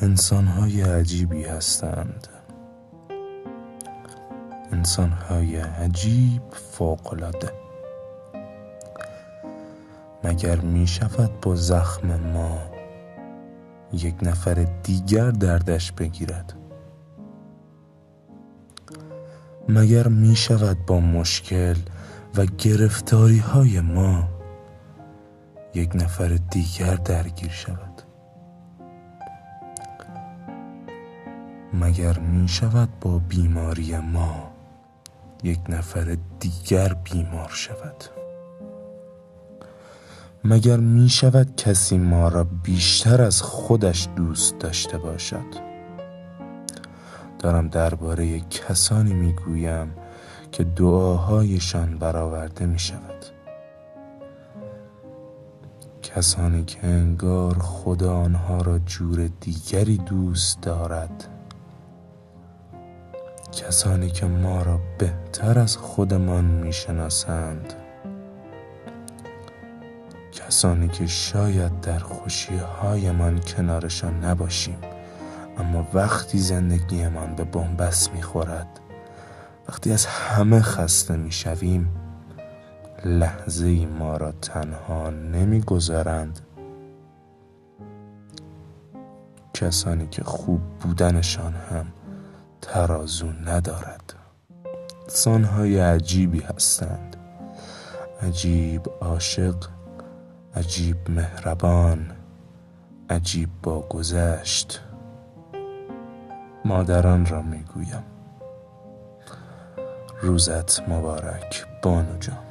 انسانهای عجیبی هستند. انسانهای عجیب فوقالعاده. مگر می شود با زخم ما یک نفر دیگر دردش بگیرد؟ مگر می شود با مشکل و گرفتاری های ما یک نفر دیگر درگیر شود؟ مگر می شود با بیماری ما یک نفر دیگر بیمار شود؟ مگر می شود کسی ما را بیشتر از خودش دوست داشته باشد؟ دارم درباره کسانی می گویم که دعاهایشان برآورده می شود کسانی که انگار خدا آنها را جور دیگری دوست دارد کسانی که ما را بهتر از خودمان می‌شناسند. کسانی که شاید در خوشی هایمان کنارشان نباشیم اما وقتی زندگیمان به بنبست می‌خورد وقتی از همه خسته می‌شویم لحظه ای ما را تنها نمی‌گذارند. کسانی که خوب بودنشان هم ترازو ندارد. انسانهای عجیبی هستند. عجیب عاشق عجیب مهربان عجیب با گذشت. مادران را می‌گویم. روزت مبارک بانو جان.